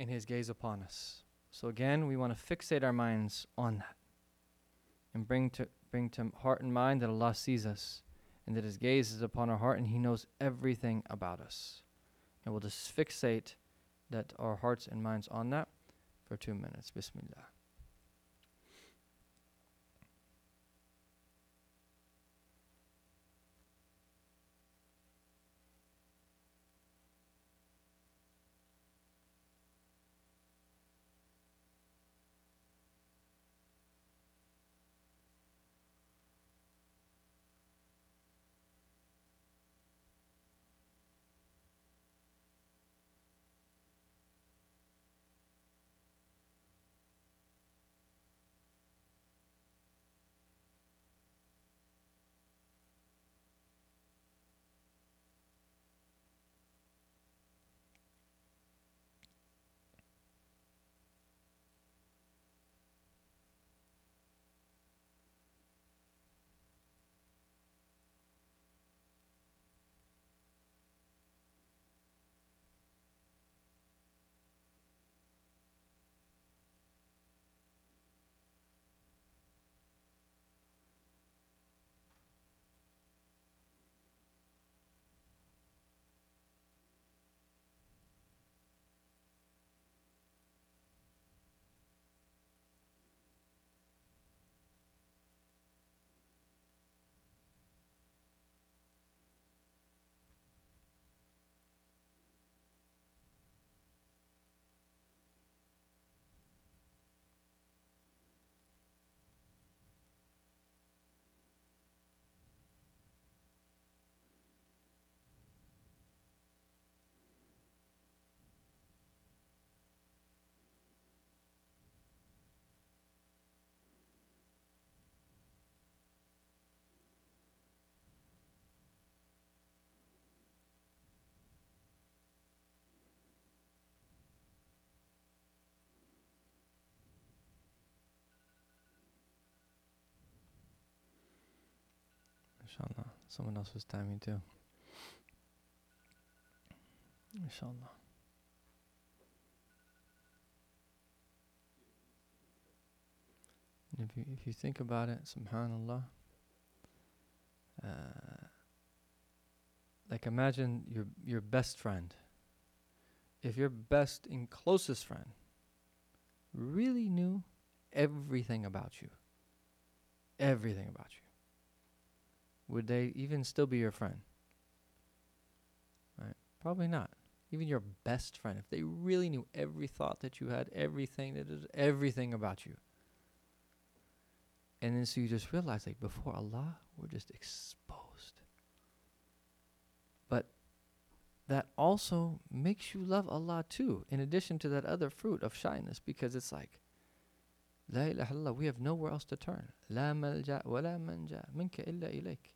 and His gaze upon us. So again, we want to fixate our minds on that, and bring to bring to heart and mind that Allah sees us, and that His gaze is upon our heart, and He knows everything about us. And we'll just fixate that our hearts and minds on that for two minutes. Bismillah. Inshallah. Someone else was timing too. Inshallah. If you if you think about it, subhanallah, uh, like imagine your your best friend. If your best and closest friend really knew everything about you, everything about you, would they even still be your friend? Right? Probably not. Even your best friend, if they really knew every thought that you had, everything that is everything about you. And then so you just realize like before Allah, we're just exposed. But that also makes you love Allah too, in addition to that other fruit of shyness, because it's like La ilaha illallah, we have nowhere else to turn. La malja wa la manja minka illa ilayk.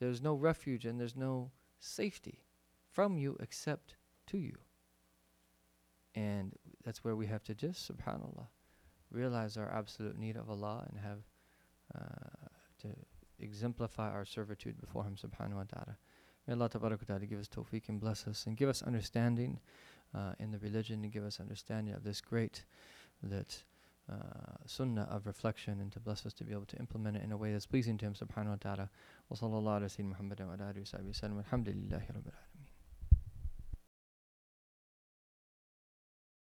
There's no refuge and there's no safety from you except to you. And that's where we have to just, subhanAllah, realize our absolute need of Allah and have uh, to exemplify our servitude before Him, subhanahu wa ta'ala. May Allah ta'ala give us tawfiq and bless us and give us understanding uh, in the religion and give us understanding of this great that uh, sunnah of reflection and to bless us to be able to implement it in a way that's pleasing to Him subhanahu wa ta'ala. Wa sallallahu ala sayyidina Muhammadin wa sallam. Alhamdulillahi rabbil.